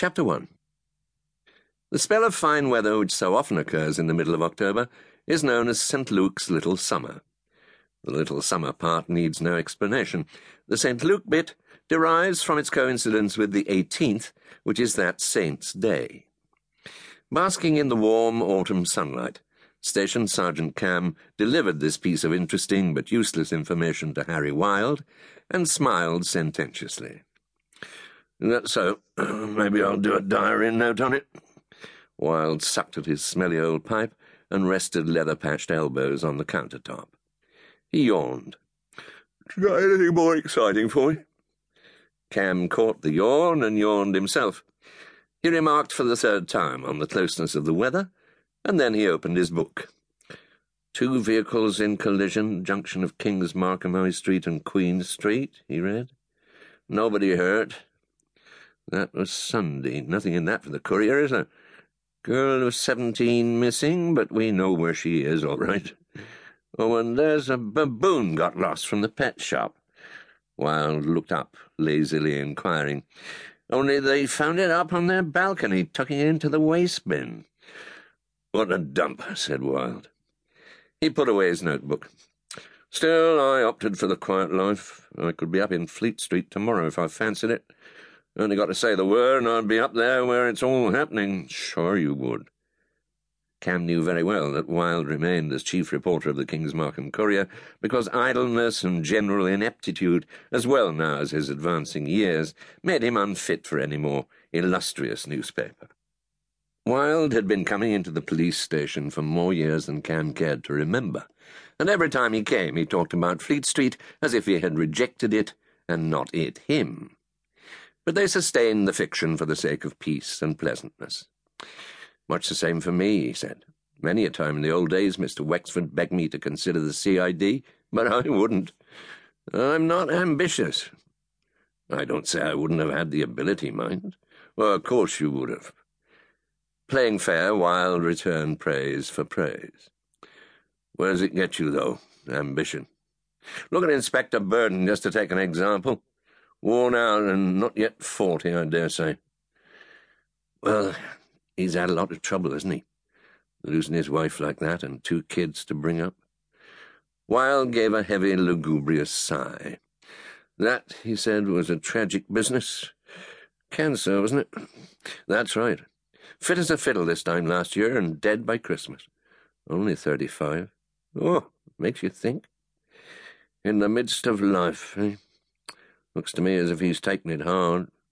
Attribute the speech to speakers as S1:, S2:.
S1: Chapter 1 The spell of fine weather which so often occurs in the middle of October is known as St. Luke's Little Summer. The little summer part needs no explanation. The St. Luke bit derives from its coincidence with the 18th, which is that saint's day. Basking in the warm autumn sunlight, Station Sergeant Camb delivered this piece of interesting but useless information to Harry Wild and smiled sententiously. That's so. Maybe I'll do a diary note on it. Wild sucked at his smelly old pipe and rested leather patched elbows on the countertop. He yawned. Got anything more exciting for me? Camb caught the yawn and yawned himself. He remarked for the third time on the closeness of the weather, and then he opened his book. Two vehicles in collision, junction of Kingsmarkham High Street and Queen Street, he read. Nobody hurt. That was Sunday. Nothing in that for the courier, is there? Girl of seventeen missing, but we know where she is, all right. Oh, and there's a baboon got lost from the pet shop. Wild looked up, lazily inquiring. Only they found it up on their balcony, tucking it into the waste bin. What a dump, said Wild. He put away his notebook. Still, I opted for the quiet life. I could be up in Fleet Street tomorrow if I fancied it. Only got to say the word, and I'd be up there where it's all happening. Sure you would. Camb knew very well that Wild remained as chief reporter of the Kingsmarkham Courier because idleness and general ineptitude, as well now as his advancing years, made him unfit for any more illustrious newspaper. Wild had been coming into the police station for more years than Camb cared to remember, and every time he came he talked about Fleet Street as if he had rejected it and not it him but they sustain the fiction for the sake of peace and pleasantness. Much the same for me, he said. Many a time in the old days Mr. Wexford begged me to consider the CID, but I wouldn't. I'm not ambitious. I don't say I wouldn't have had the ability, mind. Well, of course you would have. Playing fair, Wild return praise for praise. Where does it get you, though, ambition? Look at Inspector Burden, just to take an example. Worn out and not yet forty, I dare say. Well, he's had a lot of trouble, hasn't he? Losing his wife like that and two kids to bring up. Wild gave a heavy, lugubrious sigh. That, he said, was a tragic business. Cancer, wasn't it? That's right. Fit as a fiddle this time last year and dead by Christmas. Only thirty-five. Oh, makes you think. In the midst of life, eh? Looks to me as if he's taken it hard.